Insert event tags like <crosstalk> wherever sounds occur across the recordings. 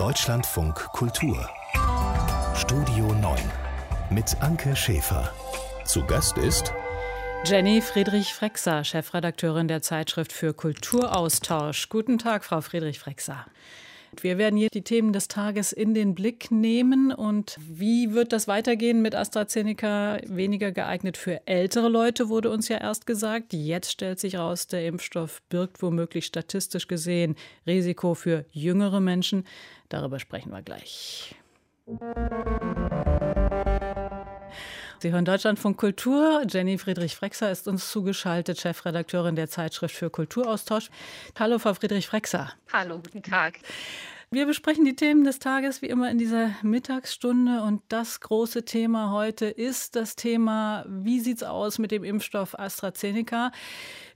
Deutschlandfunk Kultur Studio 9 mit Anke Schäfer. Zu Gast ist Jenny Friedrich-Frexer, Chefredakteurin der Zeitschrift für Kulturaustausch. Guten Tag, Frau Friedrich-Frexer. Wir werden hier die Themen des Tages in den Blick nehmen und wie wird das weitergehen mit AstraZeneca? Weniger geeignet für ältere Leute, wurde uns ja erst gesagt. Jetzt stellt sich raus, der Impfstoff birgt womöglich statistisch gesehen Risiko für jüngere Menschen. Darüber sprechen wir gleich. Sie hören Deutschlandfunk Kultur. Jenny Friedrich-Frexer ist uns zugeschaltet, Chefredakteurin der Zeitschrift für Kulturaustausch. Hallo, Frau Friedrich-Frexer. Hallo, guten Tag. Wir besprechen die Themen des Tages wie immer in dieser Mittagsstunde und das große Thema heute ist das Thema, wie sieht es aus mit dem Impfstoff AstraZeneca?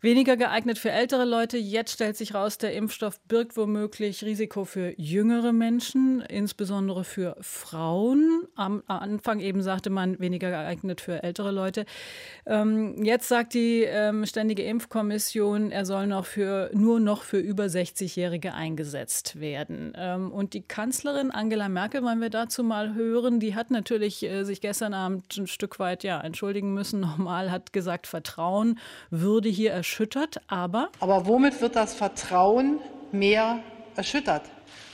Weniger geeignet für ältere Leute. Jetzt stellt sich raus, der Impfstoff birgt womöglich Risiko für jüngere Menschen, insbesondere für Frauen. Am Anfang eben sagte man weniger geeignet für ältere Leute. Ähm, jetzt sagt die ähm, Ständige Impfkommission, er soll noch für, nur noch für über 60-Jährige eingesetzt werden. Ähm, und die Kanzlerin Angela Merkel, wollen wir dazu mal hören, die hat natürlich äh, sich gestern Abend ein Stück weit ja, entschuldigen müssen. <laughs> Nochmal hat gesagt, Vertrauen würde hier erschüttert erschüttert, aber. Aber womit wird das Vertrauen mehr erschüttert?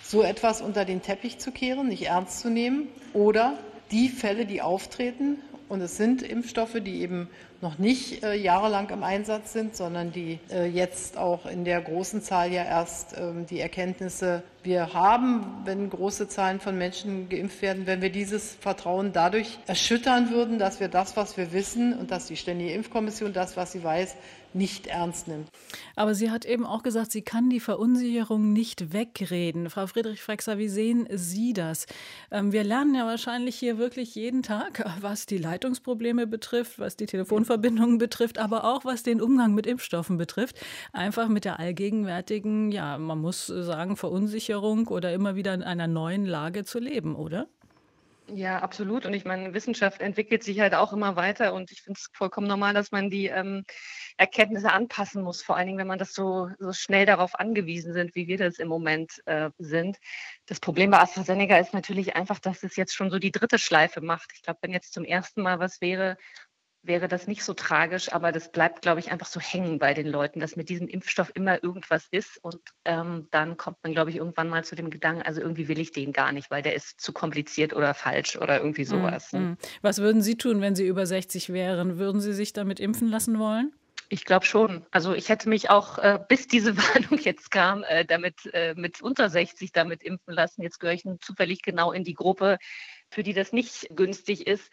So etwas unter den Teppich zu kehren, nicht ernst zu nehmen oder die Fälle, die auftreten, und es sind Impfstoffe, die eben noch nicht äh, jahrelang im Einsatz sind, sondern die äh, jetzt auch in der großen Zahl ja erst ähm, die Erkenntnisse wir haben, wenn große Zahlen von Menschen geimpft werden, wenn wir dieses Vertrauen dadurch erschüttern würden, dass wir das, was wir wissen und dass die Ständige Impfkommission das, was sie weiß, nicht ernst nimmt. Aber sie hat eben auch gesagt, sie kann die Verunsicherung nicht wegreden. Frau Friedrich-Frexer, wie sehen Sie das? Ähm, wir lernen ja wahrscheinlich hier wirklich jeden Tag, <laughs> was die Leitungsprobleme betrifft, was die Telefonverbindungen betrifft, aber auch was den Umgang mit Impfstoffen betrifft. Einfach mit der allgegenwärtigen, ja, man muss sagen, Verunsicherung oder immer wieder in einer neuen Lage zu leben, oder? Ja, absolut. Und ich meine, Wissenschaft entwickelt sich halt auch immer weiter und ich finde es vollkommen normal, dass man die ähm, Erkenntnisse anpassen muss, vor allen Dingen, wenn man das so, so schnell darauf angewiesen sind, wie wir das im Moment äh, sind. Das Problem bei AstraZeneca ist natürlich einfach, dass es jetzt schon so die dritte Schleife macht. Ich glaube, wenn jetzt zum ersten Mal was wäre, wäre das nicht so tragisch, aber das bleibt, glaube ich, einfach so hängen bei den Leuten, dass mit diesem Impfstoff immer irgendwas ist und ähm, dann kommt man, glaube ich, irgendwann mal zu dem Gedanken, also irgendwie will ich den gar nicht, weil der ist zu kompliziert oder falsch oder irgendwie mm, sowas. Mm, Was würden Sie tun, wenn Sie über 60 wären? Würden Sie sich damit impfen lassen wollen? Ich glaube schon. Also ich hätte mich auch, äh, bis diese <laughs> Warnung jetzt kam, äh, damit äh, mit unter 60 damit impfen lassen. Jetzt gehöre ich zufällig genau in die Gruppe, für die das nicht günstig ist.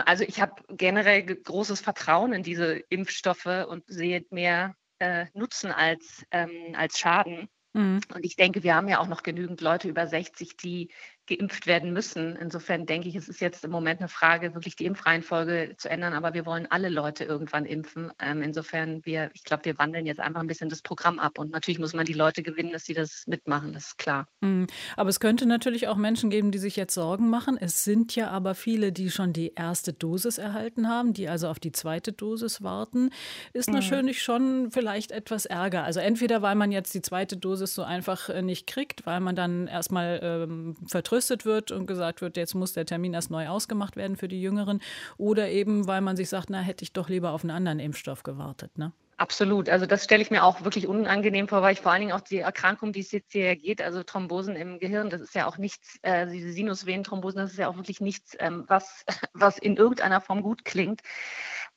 Also ich habe generell großes Vertrauen in diese Impfstoffe und sehe mehr äh, Nutzen als, ähm, als Schaden. Mhm. Und ich denke, wir haben ja auch noch genügend Leute über 60, die geimpft werden müssen. Insofern denke ich, es ist jetzt im Moment eine Frage, wirklich die Impfreihenfolge zu ändern. Aber wir wollen alle Leute irgendwann impfen. Ähm, insofern, wir, ich glaube, wir wandeln jetzt einfach ein bisschen das Programm ab. Und natürlich muss man die Leute gewinnen, dass sie das mitmachen. Das ist klar. Mhm. Aber es könnte natürlich auch Menschen geben, die sich jetzt Sorgen machen. Es sind ja aber viele, die schon die erste Dosis erhalten haben, die also auf die zweite Dosis warten. Ist mhm. natürlich schon vielleicht etwas Ärger. Also entweder, weil man jetzt die zweite Dosis so einfach äh, nicht kriegt, weil man dann erstmal ähm, vertröstet vertröstet wird und gesagt wird, jetzt muss der Termin erst neu ausgemacht werden für die Jüngeren. Oder eben, weil man sich sagt, na, hätte ich doch lieber auf einen anderen Impfstoff gewartet. Ne? Absolut. Also das stelle ich mir auch wirklich unangenehm vor, weil ich vor allen Dingen auch die Erkrankung, die es jetzt hier geht, also Thrombosen im Gehirn, das ist ja auch nichts, äh, diese Sinusvenenthrombosen, das ist ja auch wirklich nichts, ähm, was, <laughs> was in irgendeiner Form gut klingt.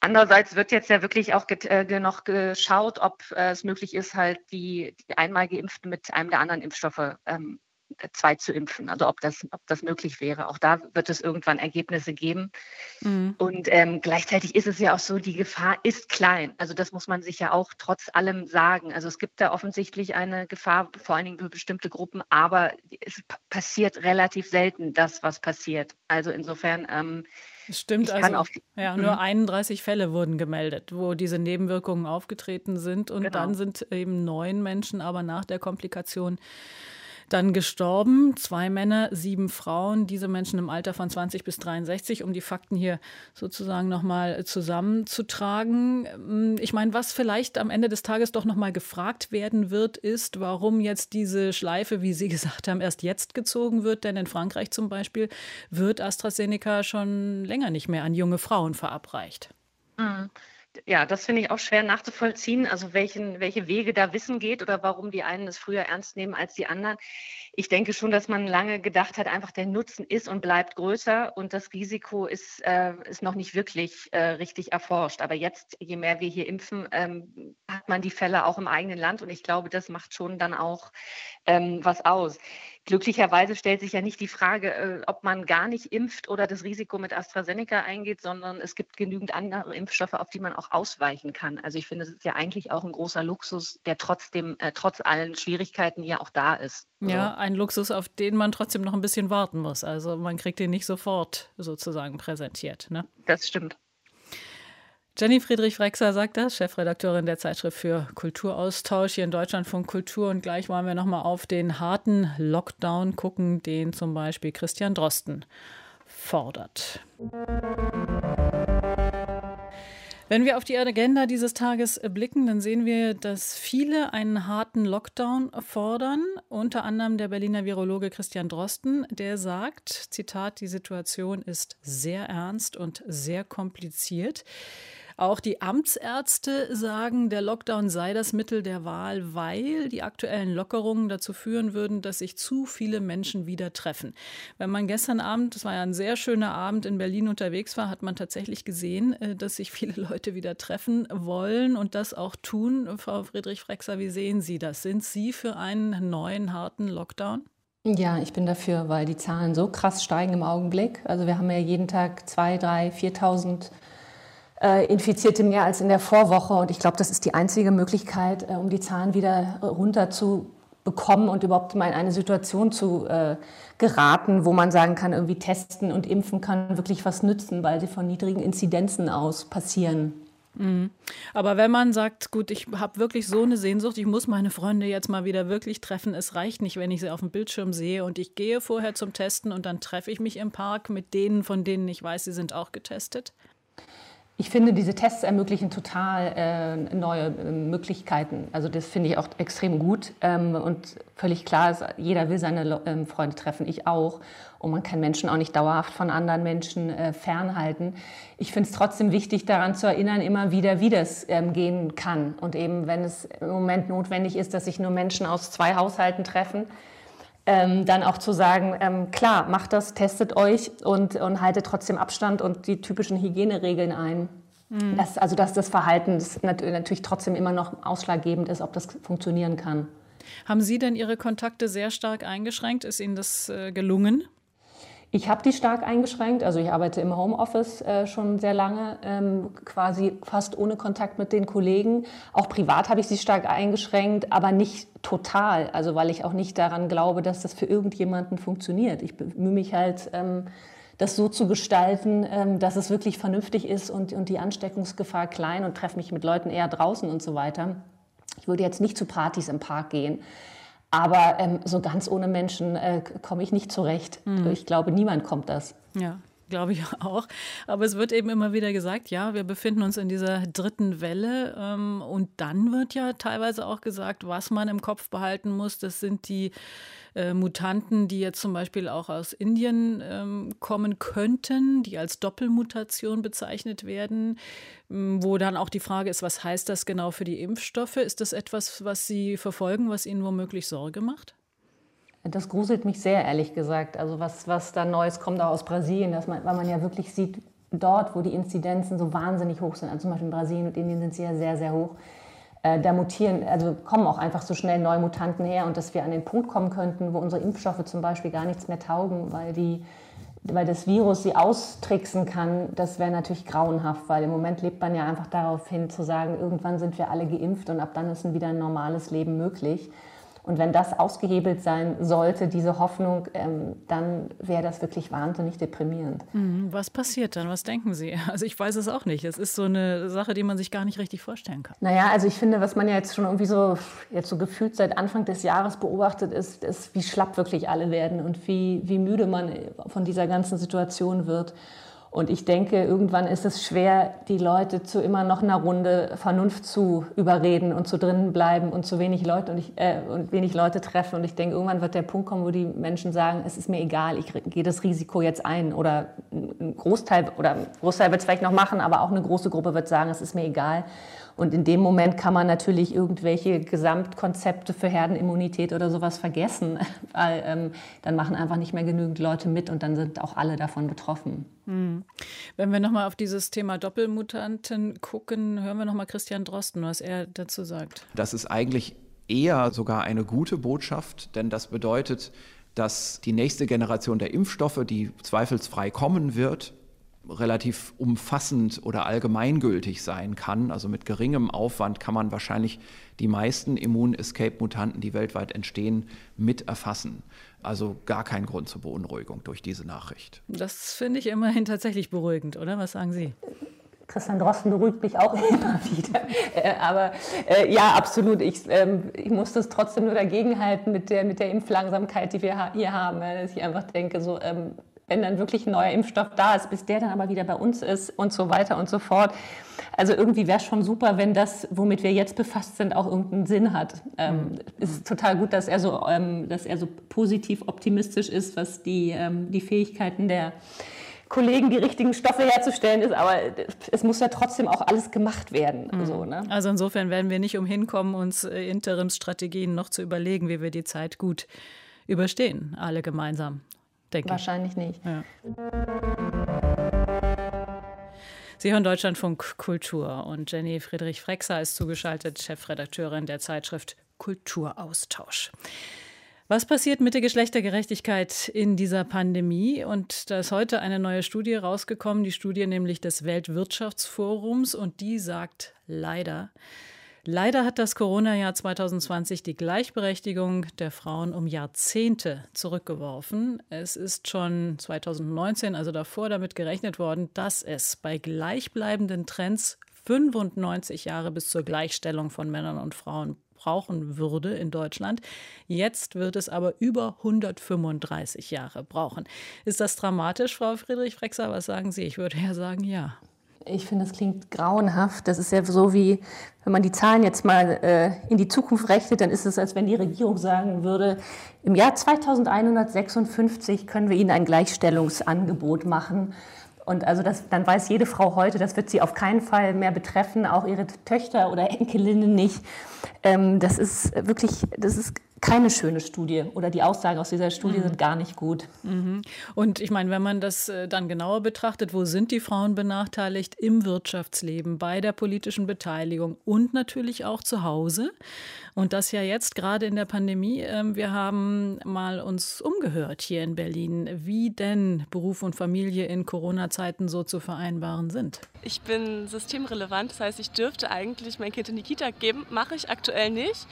Andererseits wird jetzt ja wirklich auch äh, noch geschaut, ob äh, es möglich ist, halt die, die einmal Geimpften mit einem der anderen Impfstoffe ähm, zwei zu impfen. Also ob das, ob das möglich wäre. Auch da wird es irgendwann Ergebnisse geben. Mhm. Und ähm, gleichzeitig ist es ja auch so, die Gefahr ist klein. Also das muss man sich ja auch trotz allem sagen. Also es gibt da offensichtlich eine Gefahr, vor allen Dingen für bestimmte Gruppen, aber es passiert relativ selten das, was passiert. Also insofern ähm, Stimmt, also ja, nur 31 mhm. Fälle wurden gemeldet, wo diese Nebenwirkungen aufgetreten sind und genau. dann sind eben neun Menschen aber nach der Komplikation dann gestorben. Zwei Männer, sieben Frauen, diese Menschen im Alter von 20 bis 63, um die Fakten hier sozusagen nochmal zusammenzutragen. Ich meine, was vielleicht am Ende des Tages doch nochmal gefragt werden wird, ist, warum jetzt diese Schleife, wie Sie <laughs> gesagt haben, erst jetzt gezogen wird. Denn in Frankreich zum Beispiel wird AstraZeneca schon länger nicht mehr an junge Frauen verabreicht. Mhm ja, das finde ich auch schwer nachzuvollziehen, also welchen, welche Wege da Wissen geht oder warum die einen es früher ernst nehmen als die anderen. Ich denke schon, dass man lange gedacht hat, einfach der Nutzen ist und bleibt größer und das Risiko ist, äh, ist noch nicht wirklich äh, richtig erforscht. Aber jetzt, je mehr wir hier impfen, ähm, hat man die Fälle auch im eigenen Land und ich glaube, das macht schon dann auch ähm, was aus. Glücklicherweise stellt sich ja nicht die Frage, äh, ob man gar nicht impft oder das Risiko mit AstraZeneca eingeht, sondern es gibt genügend andere Impfstoffe, auf die man auch ausweichen kann. Also ich finde, es ist ja eigentlich auch ein großer Luxus, der trotzdem, äh, trotz allen Schwierigkeiten ja auch da ist. Ja, ein Luxus, auf den man trotzdem noch ein bisschen warten muss. Also man kriegt den nicht sofort sozusagen präsentiert. Ne? Das stimmt. Jenny Friedrich-Frexer sagt das, Chefredakteurin der Zeitschrift für Kulturaustausch hier in Deutschlandfunk Kultur. Und gleich wollen wir nochmal auf den harten Lockdown gucken, den zum Beispiel Christian Drosten fordert. Wenn wir auf die Agenda dieses Tages blicken, dann sehen wir, dass viele einen harten Lockdown fordern. Unter anderem der Berliner Virologe Christian Drosten, der sagt, Zitat, die Situation ist sehr ernst und sehr kompliziert. Auch die Amtsärzte sagen, der Lockdown sei das Mittel der Wahl, weil die aktuellen Lockerungen dazu führen würden, dass sich zu viele Menschen wieder treffen. Wenn man gestern Abend, das war ja ein sehr schöner Abend in Berlin unterwegs war, hat man tatsächlich gesehen, äh, dass sich viele <laughs> Leute wieder treffen wollen und das auch tun. Frau Friedrich-Frexer, wie sehen Sie das? Sind Sie für einen neuen harten Lockdown? Ja, ich bin dafür, weil die Zahlen so krass steigen im Augenblick. Also wir haben ja jeden Tag 2.000, 3.000, 4.000 äh, Infizierte mehr als in der Vorwoche. Und ich glaube, das ist die einzige Möglichkeit, äh, um die Zahlen wieder runter zu bekommen und überhaupt mal in eine Situation zu äh, geraten, wo man sagen kann, irgendwie testen und impfen kann wirklich was nützen, weil sie von niedrigen Inzidenzen aus passieren. Mhm. Aber wenn man sagt, gut, ich habe wirklich so eine Sehnsucht, ich muss meine Freunde jetzt mal wieder wirklich treffen, es reicht nicht, wenn ich sie auf dem Bildschirm sehe und ich gehe vorher zum Testen und dann treffe ich mich im Park mit denen, von denen ich weiß, sie sind auch getestet. Ich finde, diese Tests ermöglichen total äh, neue äh, Möglichkeiten. Also das finde ich auch extrem gut. Ähm, und völlig klar ist, jeder will seine ähm, Freunde treffen, ich auch. Und man kann Menschen auch nicht dauerhaft von anderen Menschen äh, fernhalten. Ich finde es trotzdem wichtig, daran zu erinnern, immer wieder, wie das ähm, gehen kann. Und eben, wenn es im Moment notwendig ist, dass sich nur Menschen aus zwei Haushalten treffen, ähm, dann auch zu sagen, ähm, klar, macht das, testet euch und, und haltet trotzdem Abstand und die typischen Hygieneregeln ein. Mhm. Das, also dass das Verhalten das natürlich trotzdem immer noch ausschlaggebend ist, ob das funktionieren kann. Haben Sie denn Ihre Kontakte sehr stark eingeschränkt? Ist Ihnen das äh, gelungen? Ich habe die stark eingeschränkt. Also ich arbeite im Homeoffice äh, schon sehr lange, ähm, quasi fast ohne Kontakt mit den Kollegen. Auch privat habe ich sie stark eingeschränkt, aber nicht total. Also weil ich auch nicht daran glaube, dass das für irgendjemanden funktioniert. Ich bemühe mich halt, ähm, das so zu gestalten, ähm, dass es wirklich vernünftig ist und, und die Ansteckungsgefahr klein und treffe mich mit Leuten eher draußen und so weiter. Ich würde jetzt nicht zu Partys im Park gehen. Aber ähm, so ganz ohne Menschen äh, komme ich nicht zurecht. Mhm. Ich glaube, niemand kommt das. Ja, glaube ich <laughs> auch. Aber es wird eben immer wieder gesagt, ja, wir befinden uns in dieser dritten Welle. Ähm, und dann wird ja teilweise auch gesagt, was man im Kopf behalten muss, das sind die äh, Mutanten, die jetzt zum Beispiel auch aus Indien ähm, kommen könnten, die als Doppelmutation bezeichnet werden, ähm, wo dann auch die Frage ist, was heißt das genau für die Impfstoffe? Ist das etwas, was Sie verfolgen, was Ihnen womöglich Sorge macht? Das gruselt mich sehr, ehrlich gesagt. Also was, was da Neues kommt auch aus Brasilien, dass man, weil man ja wirklich sieht, dort, wo die Inzidenzen so wahnsinnig hoch sind, also zum Beispiel in Brasilien und Indien sind sie ja sehr, sehr hoch, da mutieren, also kommen auch einfach so schnell neue Mutanten her und dass wir an den Punkt kommen könnten, wo unsere Impfstoffe zum Beispiel gar nichts mehr taugen, weil, die, weil das Virus sie austricksen kann, das wäre natürlich grauenhaft, weil im Moment lebt man ja einfach darauf hin zu sagen, irgendwann sind wir alle geimpft und ab dann ist wieder ein normales Leben möglich. Und wenn das ausgehebelt sein sollte, diese Hoffnung, ähm, dann wäre das wirklich wahnsinnig deprimierend. Mhm. Was passiert dann? Was denken Sie? <laughs> Also ich weiß es auch nicht. Es ist so eine Sache, die man sich gar nicht richtig vorstellen kann. Naja, also ich finde, was man ja jetzt schon irgendwie so, jetzt so gefühlt seit Anfang des Jahres beobachtet, ist, ist wie schlapp wirklich alle werden und wie, wie müde man von dieser ganzen Situation wird. Und ich denke, irgendwann ist es schwer, die Leute zu immer noch einer Runde Vernunft zu überreden und zu drinnen bleiben und zu wenig Leute und, ich, äh, und wenig Leute treffen. Und ich denke, irgendwann wird der Punkt kommen, wo die Menschen sagen, es ist mir egal, ich gehe das Risiko jetzt ein. Oder ein Großteil, oder ein Großteil wird es vielleicht noch machen, aber auch eine große Gruppe wird sagen, es ist mir egal. Und in dem Moment kann man natürlich irgendwelche Gesamtkonzepte für Herdenimmunität oder sowas vergessen, <laughs> weil ähm, dann machen einfach nicht mehr genügend Leute mit und dann sind auch alle davon betroffen. Hm. Wenn wir nochmal auf dieses Thema Doppelmutanten gucken, hören wir nochmal Christian Drosten, was er dazu sagt. Das ist eigentlich eher sogar eine gute Botschaft, denn das bedeutet, dass die nächste Generation der Impfstoffe, die zweifelsfrei kommen wird, relativ umfassend oder allgemeingültig sein kann. Also mit geringem Aufwand kann man wahrscheinlich die meisten Immun-Escape-Mutanten, die weltweit entstehen, mit erfassen. Also gar kein Grund zur Beunruhigung durch diese Nachricht. Das finde ich immerhin tatsächlich beruhigend, oder? Was sagen Sie? Christian Drosten beruhigt mich auch <laughs> immer wieder. Äh, aber äh, ja, absolut. Ich, ähm, ich muss das trotzdem nur dagegenhalten mit der, mit der Impflangsamkeit, die wir hier haben. Dass ich einfach denke, so, ähm, wenn dann wirklich ein neuer Impfstoff da ist, bis der dann aber wieder bei uns ist und so weiter und so fort. Also irgendwie wäre es schon super, wenn das, womit wir jetzt befasst sind, auch irgendeinen Sinn hat. Ähm, mhm. Es ist total gut, dass er so, ähm, dass er so positiv optimistisch ist, was die, ähm, die Fähigkeiten der Kollegen, die richtigen Stoffe herzustellen ist, aber es muss ja trotzdem auch alles gemacht werden. Mhm. So, ne? Also insofern werden wir nicht umhin kommen, uns äh, Interimsstrategien noch zu überlegen, wie wir die Zeit gut überstehen, alle gemeinsam denke Wahrscheinlich nicht. Ja. Sie hören Deutschlandfunk Kultur und Jenny Friedrich Frexer ist zugeschaltet, Chefredakteurin der Zeitschrift Kulturaustausch. Was passiert mit der Geschlechtergerechtigkeit in dieser Pandemie? Und da ist heute eine neue Studie rausgekommen, die Studie nämlich des Weltwirtschaftsforums, und die sagt leider, Leider hat das Corona-Jahr 2020 die Gleichberechtigung der Frauen um Jahrzehnte zurückgeworfen. Es ist schon 2019, also davor, damit gerechnet worden, dass es bei gleichbleibenden Trends 95 Jahre bis zur Gleichstellung von Männern und Frauen brauchen würde in Deutschland. Jetzt wird es aber über 135 Jahre brauchen. Ist das dramatisch, Frau Friedrich Frexer? Was sagen Sie? Ich würde ja sagen, ja. Ich finde, das klingt grauenhaft. Das ist ja so wie, wenn man die Zahlen jetzt mal äh, in die Zukunft rechnet, dann ist es, als wenn die Regierung sagen würde, im Jahr 2156 können wir Ihnen ein Gleichstellungsangebot machen. Und also das, dann weiß jede Frau heute, das wird sie auf keinen Fall mehr betreffen, auch ihre Töchter oder Enkelinnen nicht. Ähm, das ist wirklich, das ist keine schöne Studie oder die Aussagen aus dieser Studie mhm. sind gar nicht gut. Mhm. Und ich meine, wenn man das äh, dann genauer betrachtet, wo sind die Frauen benachteiligt? Im Wirtschaftsleben, bei der politischen Beteiligung und natürlich auch zu Hause. Und das ja jetzt gerade in der Pandemie. Ähm, wir haben mal uns umgehört hier in Berlin, wie denn Beruf und Familie in Corona-Zeiten so zu vereinbaren sind. Ich bin systemrelevant, das heißt, ich dürfte eigentlich mein Kind in die Kita geben, mache ich aktuell nicht.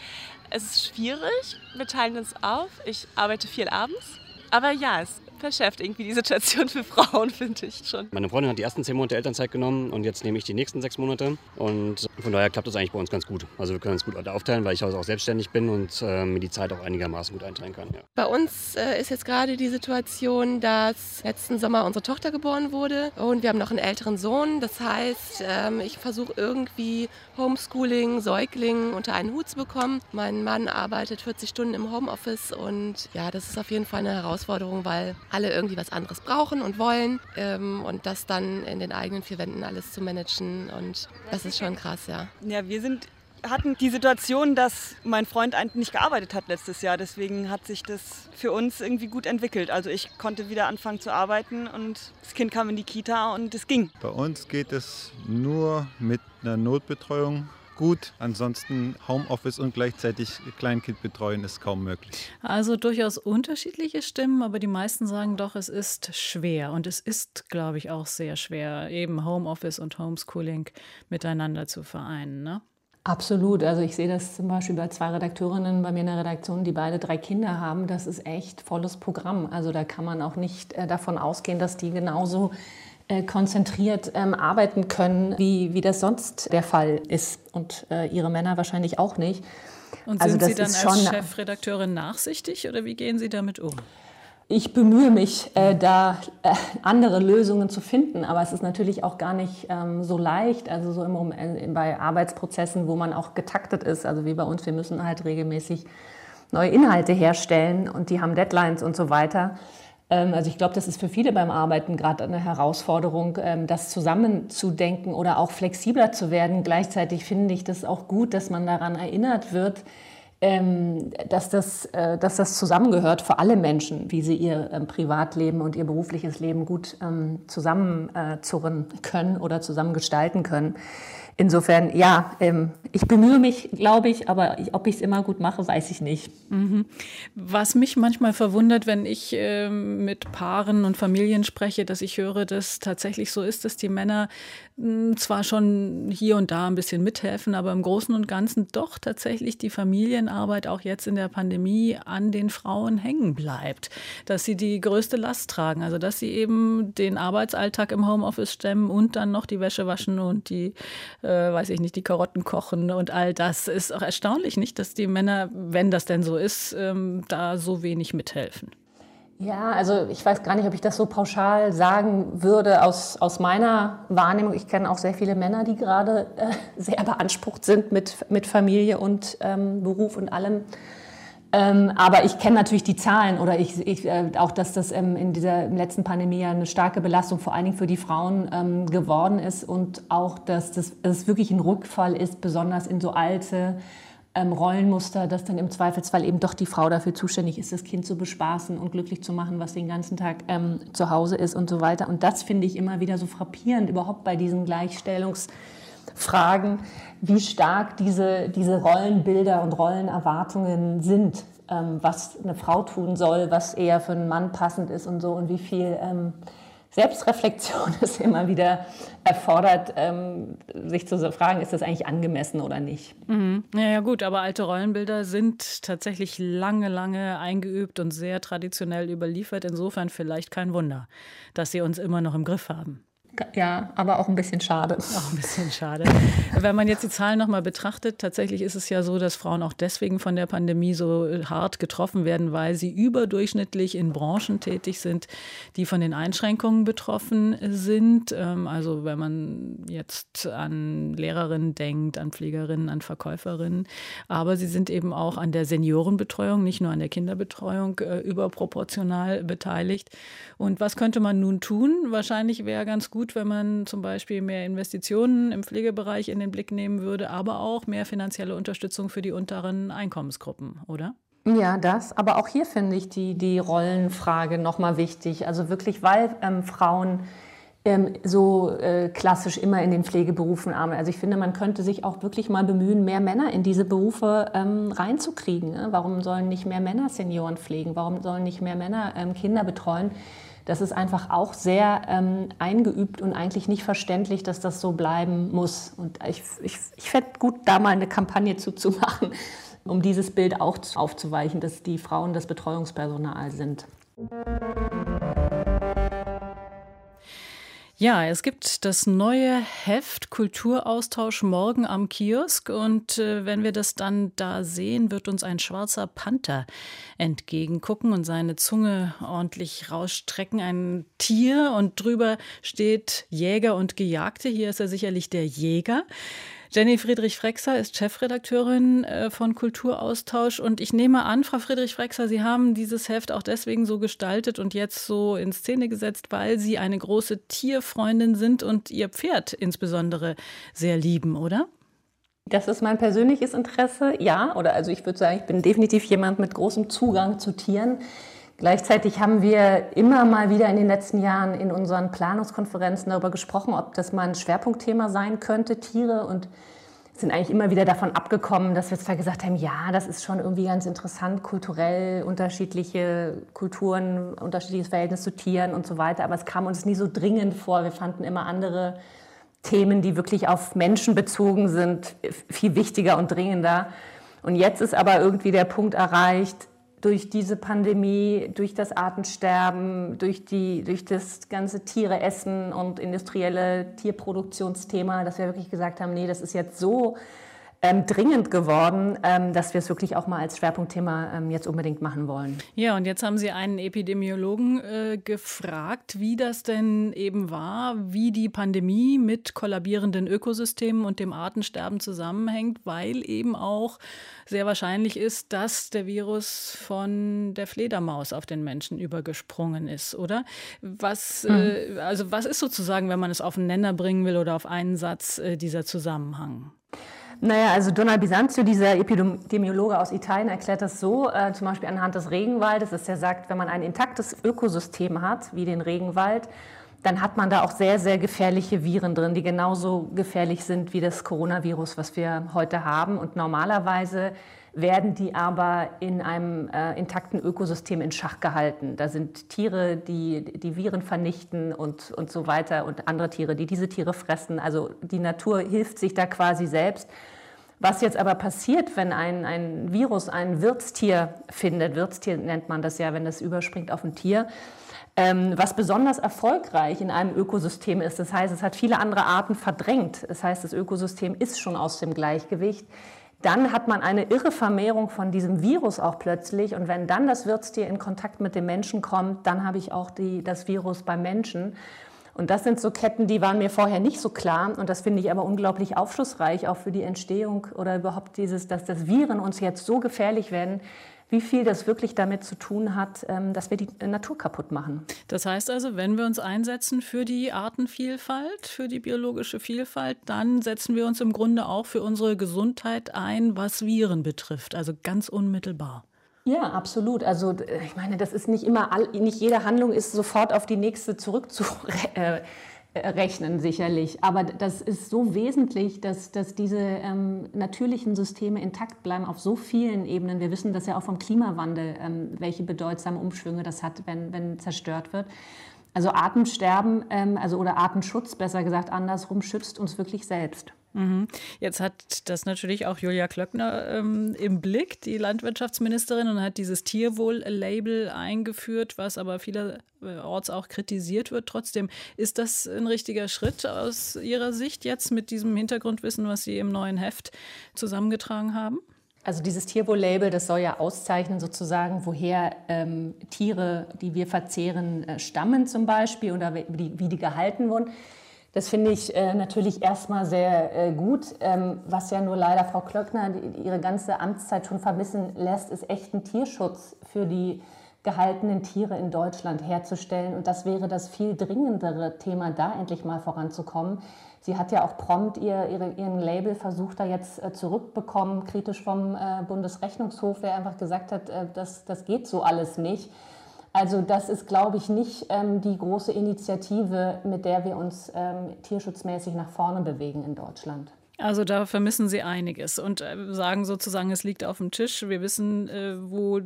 Es ist schwierig, wir teilen uns auf. Ich arbeite viel abends. Aber ja, es verschärft irgendwie die Situation für Frauen, <laughs> finde ich schon. Meine Freundin hat die ersten zehn Monate Elternzeit genommen und jetzt nehme ich die nächsten sechs Monate. Und von daher klappt das eigentlich bei uns ganz gut. Also wir können uns gut aufteilen, weil ich auch selbstständig bin und äh, mir die Zeit auch einigermaßen gut einteilen kann. Ja. Bei uns äh, ist jetzt gerade die Situation, dass letzten Sommer unsere Tochter geboren wurde und wir haben noch einen älteren Sohn. Das heißt, ähm, ich versuche irgendwie Homeschooling, Säugling unter einen Hut zu bekommen. Mein Mann arbeitet 40 Stunden im Homeoffice und ja, das ist auf jeden Fall eine Herausforderung, weil alle irgendwie was anderes brauchen und wollen ähm, und das dann in den eigenen vier Wänden alles zu managen und das ist schon krass, ja. Ja, wir sind hatten die Situation, dass mein Freund nicht gearbeitet hat letztes Jahr. Deswegen hat sich das für uns irgendwie gut entwickelt. Also ich konnte wieder anfangen zu arbeiten und das Kind kam in die Kita und es ging. Bei uns geht es nur mit einer Notbetreuung gut. Ansonsten Homeoffice und gleichzeitig Kleinkind betreuen ist kaum möglich. Also durchaus unterschiedliche Stimmen, aber die meisten sagen doch, es ist schwer. Und es ist, glaube ich, auch sehr schwer, eben Homeoffice und Homeschooling miteinander zu vereinen. Ne? Absolut. Also ich sehe das zum Beispiel bei zwei Redakteurinnen bei mir in der Redaktion, die beide drei Kinder haben. Das ist echt volles Programm. Also da kann man auch nicht äh, davon ausgehen, dass die genauso äh, konzentriert ähm, arbeiten können, wie, wie das sonst der Fall ist. Und äh, ihre Männer wahrscheinlich auch nicht. Und also sind Sie dann als Chefredakteurin nachsichtig oder wie gehen Sie damit um? ich bemühe mich, äh, da äh, andere Lösungen zu finden, aber es ist natürlich auch gar nicht ähm, so leicht. Also so im äh, bei Arbeitsprozessen, wo man auch getaktet ist, also wie bei uns, wir müssen halt regelmäßig neue Inhalte herstellen und die haben Deadlines und so weiter. Ähm, also ich glaube, das ist für viele beim Arbeiten gerade eine Herausforderung, ähm, das zusammenzudenken oder auch flexibler zu werden. Gleichzeitig finde ich das auch gut, dass man daran erinnert wird, ähm, dass, das, äh, dass das zusammengehört für alle Menschen, wie sie ihr Privatleben und ihr berufliches Leben gut zusammenzurren können oder zusammengestalten können. Insofern, ja, ähm, ich bemühe mich, glaube ich, aber ob ich es immer gut mache, weiß ich nicht. Mhm. Was mich manchmal verwundert, wenn ich ähm, mit Paaren und Familien spreche, dass ich höre, dass tatsächlich so ist, dass die Männer zwar schon hier und da ein bisschen mithelfen, aber im Großen und Ganzen doch tatsächlich die Familienarbeit auch jetzt in der Pandemie an den Frauen hängen bleibt. Dass sie die größte Last tragen, also dass sie eben den Arbeitsalltag im Homeoffice stemmen und dann noch die Wäsche waschen und die äh, weiß ich nicht, die Karotten kochen und all das. Ist auch erstaunlich, nicht, dass die Männer, wenn das denn so ist, ähm, da so wenig mithelfen. Ja, also ich weiß gar nicht, ob ich das so pauschal sagen würde aus, aus meiner Wahrnehmung. Ich kenne auch sehr viele Männer, die gerade äh, <laughs> sehr beansprucht sind mit, mit Familie und ähm, Beruf und allem. Ähm, aber ich kenne natürlich die Zahlen oder ich, ich äh, auch, dass das ähm, in dieser letzten Pandemie eine starke Belastung vor allen Dingen für die Frauen ähm, geworden ist und auch, dass das, dass wirklich ein Rückfall ist, besonders in so alte ähm, Rollenmuster, dass dann im Zweifelsfall eben doch die Frau dafür zuständig ist, das Kind zu bespaßen und glücklich zu machen, was den ganzen Tag ähm, zu Hause ist und so weiter. Und das finde ich immer wieder so frappierend, überhaupt bei diesen Gleichstellungsfragen, wie stark diese, diese Rollenbilder und Rollenerwartungen sind, ähm, was eine Frau tun soll, was eher für einen Mann passend ist und so und wie viel ähm, Selbstreflexion <laughs> es immer wieder erfordert, ähm, sich zu fragen, ist das eigentlich angemessen oder nicht. Mhm. Ja, ja, gut, aber alte Rollenbilder sind tatsächlich lange, lange eingeübt und sehr traditionell überliefert. Insofern vielleicht kein Wunder, dass sie uns immer noch im Griff haben. Ja, aber auch ein bisschen schade. <laughs> Auch ein bisschen schade. Wenn man jetzt die Zahlen nochmal betrachtet, tatsächlich ist es ja so, dass Frauen auch deswegen von der Pandemie so hart getroffen werden, weil sie überdurchschnittlich in Branchen tätig sind, die von den Einschränkungen betroffen sind. Ähm, also wenn man jetzt an Lehrerinnen denkt, an Pflegerinnen, an Verkäuferinnen. Aber sie sind eben auch an der Seniorenbetreuung, nicht nur an der Kinderbetreuung, äh, überproportional beteiligt. Und was könnte man nun tun? Wahrscheinlich wäre ganz gut, gut, wenn man zum Beispiel mehr Investitionen im Pflegebereich in den Blick nehmen würde, aber auch mehr finanzielle Unterstützung für die unteren Einkommensgruppen, oder? Ja, das. Aber auch hier finde ich die, die Rollenfrage nochmal wichtig. Also wirklich, weil ähm, Frauen ähm, so äh, klassisch immer in den Pflegeberufen arbeiten. Also ich finde, man könnte sich auch wirklich mal bemühen, mehr Männer in diese Berufe ähm, reinzukriegen. Ne? Warum sollen nicht mehr Männer Senioren pflegen? Warum sollen nicht mehr Männer ähm, Kinder betreuen? Das ist einfach auch sehr ähm, eingeübt und eigentlich nicht verständlich, dass das so bleiben muss. Und ich, ich, ich fände gut, da mal eine Kampagne zuzumachen, um dieses Bild auch aufzuweichen, dass die Frauen das Betreuungspersonal sind. Ja, es gibt das neue Heft Kulturaustausch morgen am Kiosk und äh, wenn wir das dann da sehen, wird uns ein schwarzer Panther entgegengucken und seine Zunge ordentlich rausstrecken, ein Tier und drüber steht Jäger und Gejagte. Hier ist er sicherlich der Jäger. Jenny Friedrich-Frexer ist Chefredakteurin äh, von Kulturaustausch und ich nehme an, Frau Friedrich-Frexer, Sie haben dieses Heft auch deswegen so gestaltet und jetzt so in Szene gesetzt, weil Sie eine große Tierfreundin sind und Ihr Pferd insbesondere sehr lieben, oder? Das ist mein persönliches Interesse, ja. Oder also ich würde sagen, ich bin definitiv jemand mit großem Zugang zu Tieren. Gleichzeitig haben wir immer mal wieder in den letzten Jahren in unseren Planungskonferenzen darüber gesprochen, ob das mal ein Schwerpunktthema sein könnte, Tiere. Und sind eigentlich immer wieder davon abgekommen, dass wir zwar gesagt haben, ja, das ist schon irgendwie ganz interessant, kulturell unterschiedliche Kulturen, unterschiedliches Verhältnis zu Tieren und so weiter, aber es kam uns nie so dringend vor. Wir fanden immer andere Themen, die wirklich auf Menschen bezogen sind, viel wichtiger und dringender. Und jetzt ist aber irgendwie der Punkt erreicht, durch diese Pandemie, durch das Artensterben, durch, die, durch das ganze Tiere essen und industrielle Tierproduktionsthema, dass wir wirklich gesagt haben, nee, das ist jetzt so ähm, dringend geworden, ähm, dass wir es wirklich auch mal als Schwerpunktthema ähm, jetzt unbedingt machen wollen. Ja, und jetzt haben Sie einen Epidemiologen äh, gefragt, wie das denn eben war, wie die Pandemie mit kollabierenden Ökosystemen und dem Artensterben zusammenhängt, weil eben auch sehr wahrscheinlich ist, dass der Virus von der Fledermaus auf den Menschen übergesprungen ist, oder? Was, mhm. äh, also was ist sozusagen, wenn man es auf einen Nenner bringen will oder auf einen Satz, äh, dieser Zusammenhang? Naja, also Donald Bisanzio, dieser Epidemiologe aus Italien, erklärt das so, äh, zum Beispiel anhand des Regenwaldes, dass er sagt, wenn man ein intaktes Ökosystem hat, wie den Regenwald, dann hat man da auch sehr, sehr gefährliche Viren drin, die genauso gefährlich sind wie das Coronavirus, was wir heute haben. Und normalerweise werden die aber in einem äh, intakten Ökosystem in Schach gehalten. Da sind Tiere, die die Viren vernichten und, und so weiter und andere Tiere, die diese Tiere fressen. Also die Natur hilft sich da quasi selbst. Was jetzt aber passiert, wenn ein, ein Virus ein Wirtstier findet, Wirtstier nennt man das ja, wenn das überspringt auf ein Tier, ähm, was besonders erfolgreich in einem Ökosystem ist. Das heißt, es hat viele andere Arten verdrängt. Das heißt, das Ökosystem ist schon aus dem Gleichgewicht. Dann hat man eine irre Vermehrung von diesem Virus auch plötzlich. Und wenn dann das Wirtstier in Kontakt mit dem Menschen kommt, dann habe ich auch die, das Virus beim Menschen. Und das sind so Ketten, die waren mir vorher nicht so klar. Und das finde ich aber unglaublich aufschlussreich, auch für die Entstehung oder überhaupt dieses, dass das Viren uns jetzt so gefährlich werden, wie viel das wirklich damit zu tun hat, ähm, dass wir die Natur kaputt machen. Das heißt also, wenn wir uns einsetzen für die Artenvielfalt, für die biologische Vielfalt, dann setzen wir uns im Grunde auch für unsere Gesundheit ein, was Viren betrifft, also ganz unmittelbar. Ja, absolut. Also ich meine, das ist nicht immer, nicht jede Handlung ist sofort auf die nächste <laughs> zurückzurechnen, sicherlich. Aber das ist so wesentlich, dass, dass diese ähm, natürlichen Systeme intakt bleiben auf so vielen Ebenen. Wir wissen das ja auch vom Klimawandel, ähm, welche bedeutsamen Umschwünge das hat, wenn, wenn zerstört wird. Also Artensterben, ähm, also oder Artenschutz, besser gesagt andersrum, schützt uns wirklich selbst. Mhm. Jetzt hat das natürlich auch Julia Klöckner ähm, im Blick, die Landwirtschaftsministerin, und hat dieses Tierwohl-Label eingeführt, was aber vielerorts auch kritisiert wird. Trotzdem, ist das ein richtiger Schritt aus Ihrer Sicht jetzt mit diesem Hintergrundwissen, was Sie im neuen Heft zusammengetragen haben? Also dieses Tierwohl-Label, das soll ja auszeichnen sozusagen, woher ähm, Tiere, die wir verzehren, äh, stammen zum Beispiel oder wie wie die gehalten wurden. Das finde ich äh, natürlich erstmal sehr äh, gut. Ähm, was ja nur leider Frau Klöckner die, ihre ganze Amtszeit schon vermissen lässt, ist echten Tierschutz für die gehaltenen Tiere in Deutschland herzustellen. Und das wäre das viel dringendere Thema, da endlich mal voranzukommen. Sie hat ja auch prompt ihr, ihre, ihren Label versucht, da jetzt äh, zurückbekommen, kritisch vom äh, Bundesrechnungshof, der einfach gesagt hat, äh, das, das geht so alles nicht. Also das ist, glaube ich, nicht ähm, die große Initiative, mit der wir uns ähm, tierschutzmäßig nach vorne bewegen in Deutschland. Also da vermissen Sie einiges und äh, sagen sozusagen, es liegt auf dem Tisch. Wir wissen, äh, wo,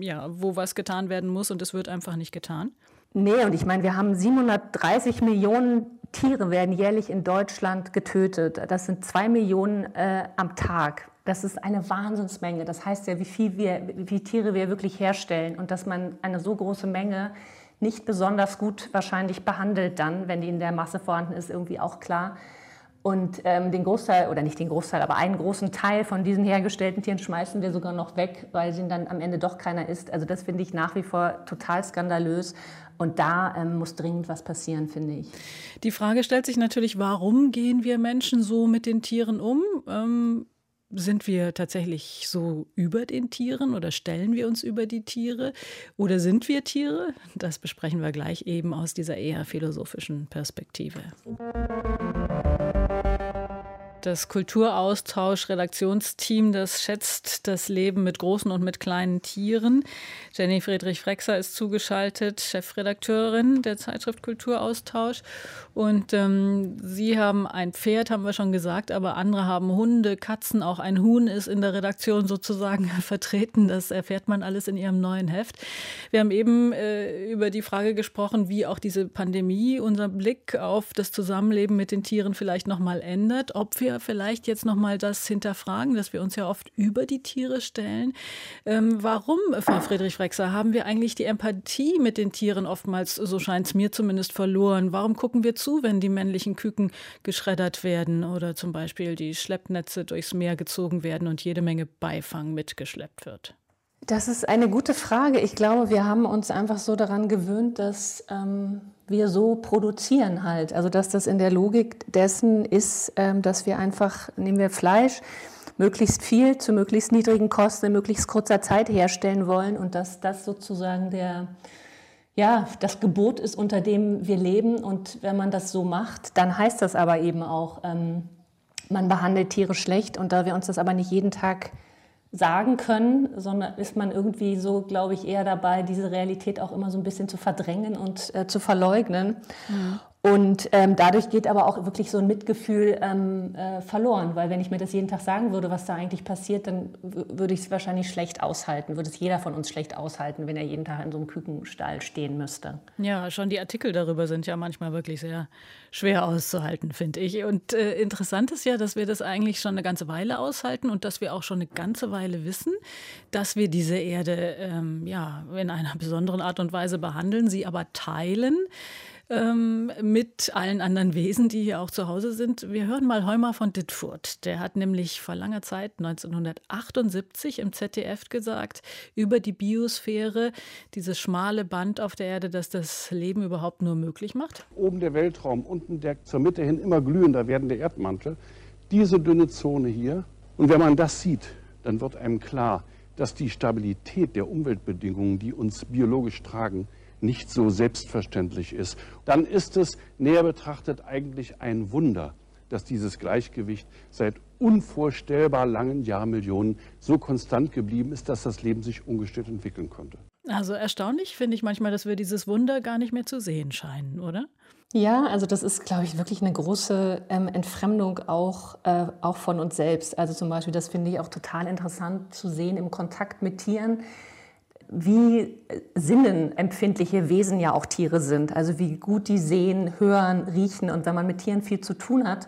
ja, wo was getan werden muss und es wird einfach nicht getan. Nee, und ich meine, wir haben 730 Millionen Tiere werden jährlich in Deutschland getötet. Das sind zwei Millionen äh, am Tag. Das ist eine Wahnsinnsmenge. Das heißt ja, wie viel, wir, wie viele Tiere wir wirklich herstellen und dass man eine so große Menge nicht besonders gut wahrscheinlich behandelt dann, wenn die in der Masse vorhanden ist, irgendwie auch klar. Und ähm, den Großteil, oder nicht den Großteil, aber einen großen Teil von diesen hergestellten Tieren schmeißen wir sogar noch weg, weil sie dann am Ende doch keiner isst. Also das finde ich nach wie vor total skandalös. Und da ähm, muss dringend was passieren, finde ich. Die Frage stellt sich natürlich, warum gehen wir Menschen so mit den Tieren um? Ähm, sind wir tatsächlich so über den Tieren oder stellen wir uns über die Tiere oder sind wir Tiere? Das besprechen wir gleich eben aus dieser eher philosophischen Perspektive. Das Kulturaustausch-Redaktionsteam, das schätzt das Leben mit großen und mit kleinen Tieren. Jenny Friedrich-Frexer ist zugeschaltet, Chefredakteurin der Zeitschrift Kulturaustausch. Und ähm, Sie haben ein Pferd, haben wir schon gesagt, aber andere haben Hunde, Katzen. Auch ein Huhn ist in der Redaktion sozusagen <laughs> vertreten. Das erfährt man alles in Ihrem neuen Heft. Wir haben eben äh, über die Frage gesprochen, wie auch diese Pandemie unser Blick auf das Zusammenleben mit den Tieren vielleicht nochmal ändert. Ob wir wir vielleicht jetzt noch mal das hinterfragen, dass wir uns ja oft über die Tiere stellen. Ähm, warum, Frau Friedrich-Frexer, haben wir eigentlich die Empathie mit den Tieren oftmals, so scheint es mir zumindest, verloren? Warum gucken wir zu, wenn die männlichen Küken geschreddert werden oder zum Beispiel die Schleppnetze durchs Meer gezogen werden und jede Menge Beifang mitgeschleppt wird? Das ist eine gute Frage. Ich glaube, wir haben uns einfach so daran gewöhnt, dass ähm, wir so produzieren halt. Also dass das in der Logik dessen ist, ähm, dass wir einfach, nehmen wir Fleisch, möglichst viel zu möglichst niedrigen Kosten in möglichst kurzer Zeit herstellen wollen und dass das sozusagen der, ja, das Gebot ist, unter dem wir leben. Und wenn man das so macht, dann heißt das aber eben auch, ähm, man behandelt Tiere schlecht. Und da wir uns das aber nicht jeden Tag sagen können, sondern ist man irgendwie so, glaube ich, eher dabei, diese Realität auch immer so ein bisschen zu verdrängen und äh, zu verleugnen. Mhm. Und ähm, dadurch geht aber auch wirklich so ein Mitgefühl ähm, äh, verloren, weil wenn ich mir das jeden Tag sagen würde, was da eigentlich passiert, dann würde ich es wahrscheinlich schlecht aushalten, würde es jeder von uns schlecht aushalten, wenn er jeden Tag in so einem Kükenstall stehen müsste. Ja, schon die Artikel darüber sind ja manchmal wirklich sehr schwer auszuhalten, finde ich. Und äh, interessant ist ja, dass wir das eigentlich schon eine ganze Weile aushalten und dass wir auch schon eine ganze Weile wissen, dass wir diese Erde ähm, ja in einer besonderen Art und Weise behandeln, sie aber teilen ähm, mit allen anderen Wesen, die hier auch zu Hause sind. Wir hören mal Heumer von Dittfurt. Der hat nämlich vor langer Zeit, 1978, im ZDF gesagt, über die Biosphäre, dieses schmale Band auf der Erde, das das Leben überhaupt nur möglich macht. Oben der Weltraum, unten der zur Mitte hin immer glühender werdende Erdmantel. Diese dünne Zone hier. Und wenn man das sieht, dann wird einem klar, dass die Stabilität der Umweltbedingungen, die uns biologisch tragen, nicht so selbstverständlich ist, dann ist es näher betrachtet eigentlich ein Wunder, dass dieses Gleichgewicht seit unvorstellbar langen Jahrmillionen so konstant geblieben ist, dass das Leben sich ungestört entwickeln konnte. Also erstaunlich finde ich manchmal, dass wir dieses Wunder gar nicht mehr zu sehen scheinen, oder? Ja, also das ist, glaube ich, wirklich eine große ähm, Entfremdung auch, äh, auch von uns selbst. Also zum Beispiel, das finde ich auch total interessant zu sehen im Kontakt mit Tieren wie sinnenempfindliche Wesen ja auch Tiere sind. Also wie gut die sehen, hören, riechen. Und wenn man mit Tieren viel zu tun hat,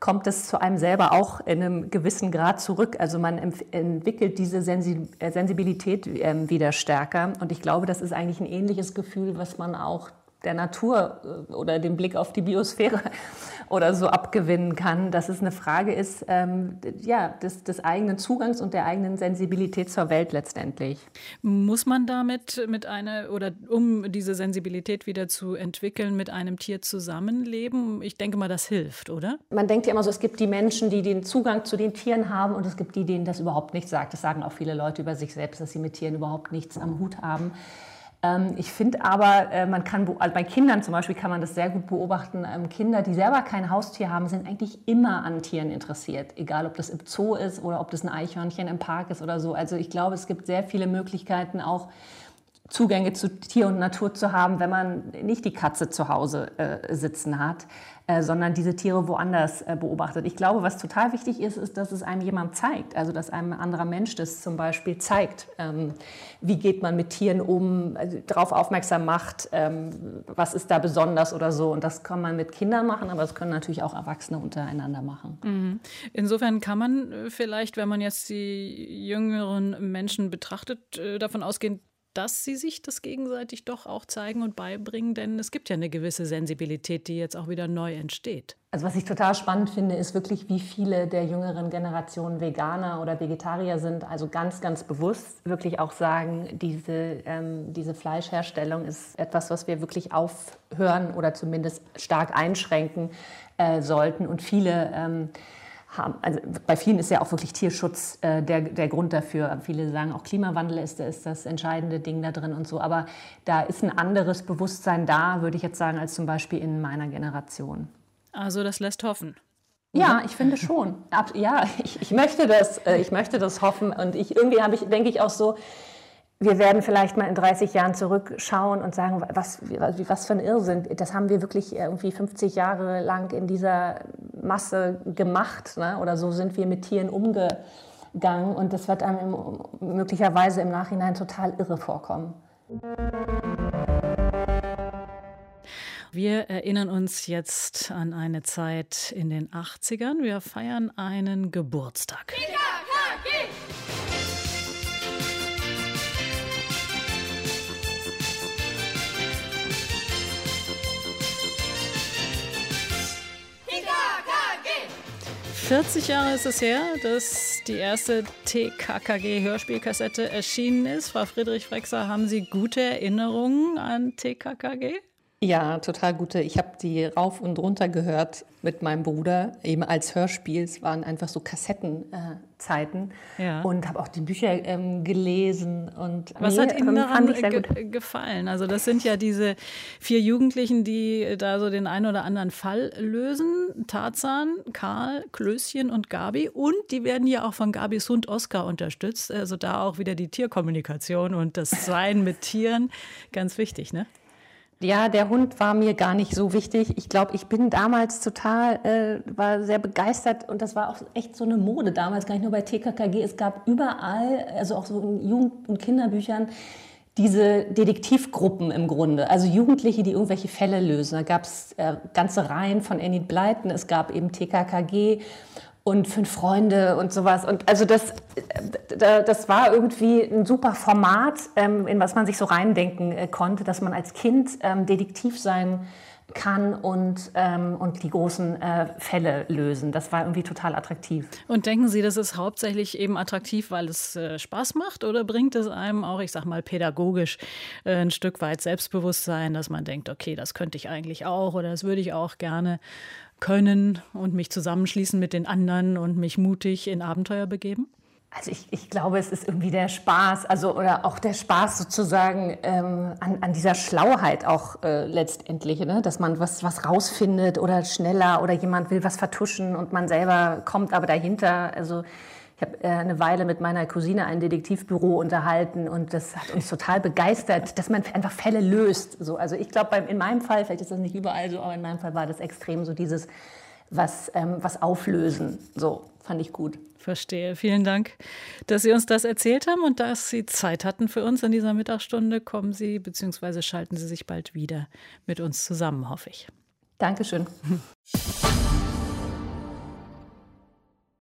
kommt es zu einem selber auch in einem gewissen Grad zurück. Also man entwickelt diese äh, Sensibilität ähm, wieder stärker. Und ich glaube, das ist eigentlich ein ähnliches Gefühl, was man auch der Natur äh, oder dem Blick auf die Biosphäre <laughs> oder so abgewinnen kann, dass es eine Frage ist ähm, ja, des, des, eigenen Zugangs und der eigenen Sensibilität zur Welt letztendlich. Muss man damit mit einer oder um diese Sensibilität wieder zu entwickeln, mit einem Tier zusammenleben? Ich denke mal, das hilft, oder? Man denkt ja immer so, es gibt die Menschen, die den Zugang zu den Tieren haben und es gibt die, denen das überhaupt nicht sagt. Das sagen auch viele Leute über sich selbst, dass sie mit Tieren überhaupt nichts am Hut haben. Ähm, ich finde aber, äh, man kann, also bei Kindern zum Beispiel kann man das sehr gut beobachten. Ähm, Kinder, die selber kein Haustier haben, sind eigentlich immer an Tieren interessiert. Egal, ob das im Zoo ist oder ob das ein Eichhörnchen im Park ist oder so. Also ich glaube, es gibt sehr viele Möglichkeiten auch, Zugänge zu Tier und Natur zu haben, wenn man nicht die Katze zu Hause äh, sitzen hat, äh, sondern diese Tiere woanders äh, beobachtet. Ich glaube, was total wichtig ist, ist, dass es einem jemand zeigt, also dass einem ein anderer Mensch das zum Beispiel zeigt. Ähm, wie geht man mit Tieren um, also darauf aufmerksam macht, ähm, was ist da besonders oder so. Und das kann man mit Kindern machen, aber das können natürlich auch Erwachsene untereinander machen. Mhm. Insofern kann man äh, vielleicht, wenn man jetzt die jüngeren Menschen betrachtet, davon ausgehen, dass sie sich das gegenseitig doch auch zeigen und beibringen, denn es gibt ja eine gewisse Sensibilität, die jetzt auch wieder neu entsteht. Also was ich total spannend finde, ist wirklich, wie viele der jüngeren Generationen Veganer oder Vegetarier sind, also ganz, ganz bewusst wirklich auch sagen, diese, ähm, diese Fleischherstellung ist etwas, was wir wirklich aufhören oder zumindest stark einschränken äh, sollten. Und viele ähm, haben, also bei vielen ist ja auch wirklich Tierschutz äh, der, der Grund dafür. Viele sagen auch Klimawandel ist, ist das entscheidende Ding da drin und so. Aber da ist ein anderes Bewusstsein da, würde ich jetzt sagen, als zum Beispiel in meiner Generation. Also das lässt hoffen. Ja, ich finde schon. Ja, ich, ich, möchte das, äh, ich möchte das hoffen. Und ich irgendwie habe ich, denke ich auch so, wir werden vielleicht mal in 30 Jahren zurückschauen und sagen, was, was für ein Irrsinn. Das haben wir wirklich irgendwie 50 Jahre lang in dieser Masse gemacht. Ne? Oder so sind wir mit Tieren umgegangen. Und das wird einem möglicherweise im Nachhinein total irre vorkommen. Wir erinnern uns jetzt an eine Zeit in den 80ern. Wir feiern einen Geburtstag. PKKG! 40 Jahre ist es her, dass die erste TKKG-Hörspielkassette erschienen ist. Frau Friedrich Frexer, haben Sie gute Erinnerungen an TKKG? Ja, total gute. Ich habe die rauf und runter gehört mit meinem Bruder, eben als Hörspiel. Es waren einfach so Kassettenzeiten. Äh, ja. Und habe auch die Bücher ähm, gelesen. Und Was nee, hat Ihnen daran ge gefallen? Also das sind ja diese vier Jugendlichen, die da so den einen oder anderen Fall lösen. Tarzan, Karl, Klößchen und Gabi. Und die werden ja auch von Gabis Hund Oscar unterstützt. Also da auch wieder die Tierkommunikation und das Sein mit Tieren. Ganz wichtig, ne? Ja, der Hund war mir gar nicht so wichtig. Ich glaube, ich bin damals total, äh, war sehr begeistert und das war auch echt so eine Mode damals, gar nicht nur bei TKKG. Es gab überall, also auch so in Jugend- und Kinderbüchern, diese Detektivgruppen im Grunde, also Jugendliche, die irgendwelche Fälle lösen. Da gab es äh, ganze Reihen von Enid Blyton, es gab eben TKKG und fünf Freunde und sowas. Und also das, das war irgendwie ein super Format, ähm, in was man sich so reindenken äh, konnte, dass man als Kind ähm, Detektiv sein kann und, ähm, und die großen äh, Fälle lösen. Das war irgendwie total attraktiv. Und denken Sie, das ist hauptsächlich eben attraktiv, weil es äh, Spaß macht oder bringt es einem auch, ich sag mal, pädagogisch äh, ein Stück weit Selbstbewusstsein, dass man denkt, okay, das könnte ich eigentlich auch oder das würde ich auch gerne können und mich zusammenschließen mit den anderen und mich mutig in Abenteuer begeben? Also ich, ich glaube, es ist irgendwie der Spaß, also oder auch der Spaß sozusagen ähm, an, an dieser Schlauheit auch äh, letztendlich, ne? dass man was, was rausfindet oder schneller oder jemand will was vertuschen und man selber kommt aber dahinter. Also ich habe äh, eine Weile mit meiner Cousine ein Detektivbüro unterhalten und das hat uns total begeistert, dass man einfach Fälle löst. So, also ich glaube, in meinem Fall, vielleicht ist das nicht überall so, aber in meinem Fall war das extrem so dieses was, ähm, was auflösen. So, fand ich gut. Verstehe. Vielen Dank, dass Sie uns das erzählt haben und dass Sie Zeit hatten für uns in dieser Mittagsstunde. Kommen Sie bzw. schalten Sie sich bald wieder mit uns zusammen, hoffe ich. Dankeschön.